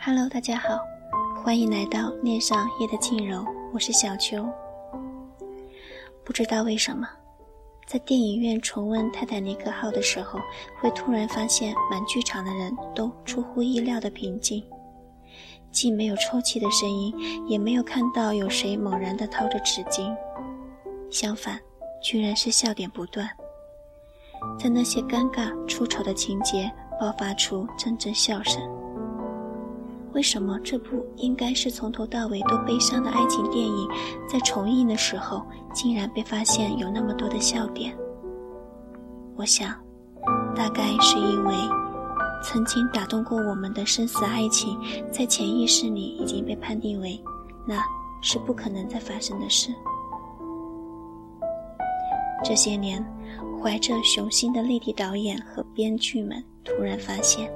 Hello，大家好，欢迎来到恋上夜的静柔，我是小秋。不知道为什么，在电影院重温《泰坦尼克号》的时候，会突然发现满剧场的人都出乎意料的平静，既没有抽泣的声音，也没有看到有谁猛然的掏着纸巾，相反，居然是笑点不断，在那些尴尬出丑的情节爆发出阵阵笑声。为什么这部应该是从头到尾都悲伤的爱情电影，在重映的时候竟然被发现有那么多的笑点？我想，大概是因为曾经打动过我们的生死爱情，在潜意识里已经被判定为那是不可能再发生的事。这些年，怀着雄心的内地导演和编剧们。突然发现，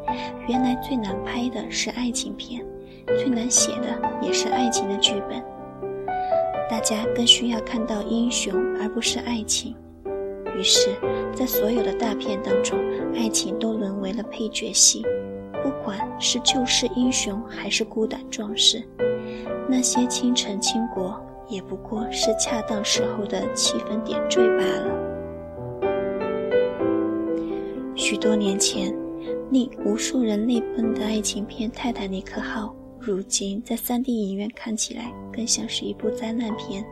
原来最难拍的是爱情片，最难写的也是爱情的剧本。大家更需要看到英雄，而不是爱情。于是，在所有的大片当中，爱情都沦为了配角戏。不管是救世英雄，还是孤胆壮士，那些倾城倾国，也不过是恰当时候的气氛点缀罢了。许多年前。令无数人泪奔的爱情片《泰坦尼克号》，如今在 3D 影院看起来更像是一部灾难片。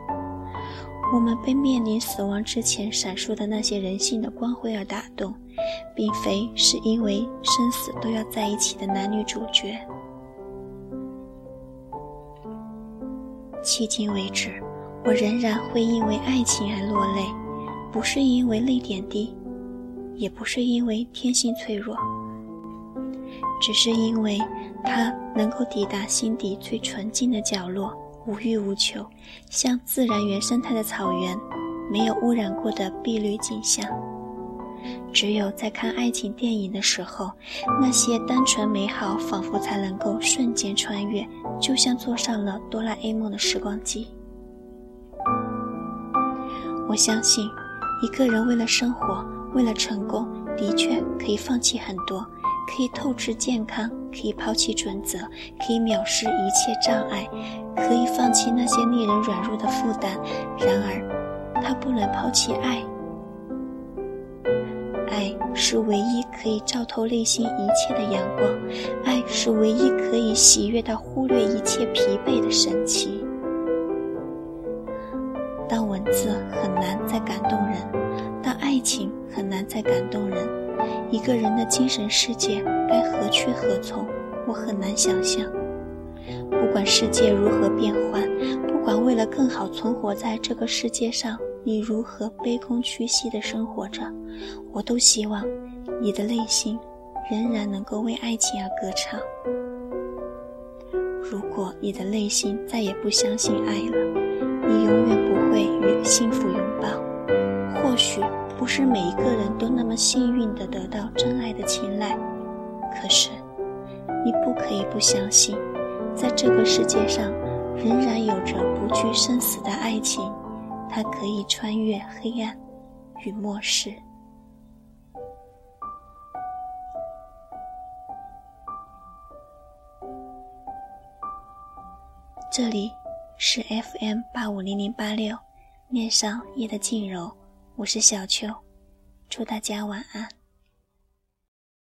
我们被面临死亡之前闪烁的那些人性的光辉而打动，并非是因为生死都要在一起的男女主角。迄今为止，我仍然会因为爱情而落泪，不是因为泪点低，也不是因为天性脆弱。只是因为它能够抵达心底最纯净的角落，无欲无求，像自然原生态的草原，没有污染过的碧绿景象。只有在看爱情电影的时候，那些单纯美好仿佛才能够瞬间穿越，就像坐上了哆啦 A 梦的时光机。我相信，一个人为了生活，为了成功，的确可以放弃很多。可以透支健康，可以抛弃准则，可以藐视一切障碍，可以放弃那些令人软弱的负担。然而，他不能抛弃爱。爱是唯一可以照透内心一切的阳光，爱是唯一可以喜悦到忽略一切疲惫的神奇。当文字很难再感动人，当爱情很难再感动人。一个人的精神世界该何去何从？我很难想象。不管世界如何变幻，不管为了更好存活在这个世界上，你如何卑躬屈膝地生活着，我都希望你的内心仍然能够为爱情而歌唱。如果你的内心再也不相信爱了，你永远不会与幸福拥。不是每一个人都那么幸运的得到真爱的青睐，可是，你不可以不相信，在这个世界上，仍然有着不惧生死的爱情，它可以穿越黑暗与末世。这里是 FM 八五零零八六，面上夜的静柔。我是小秋，祝大家晚安。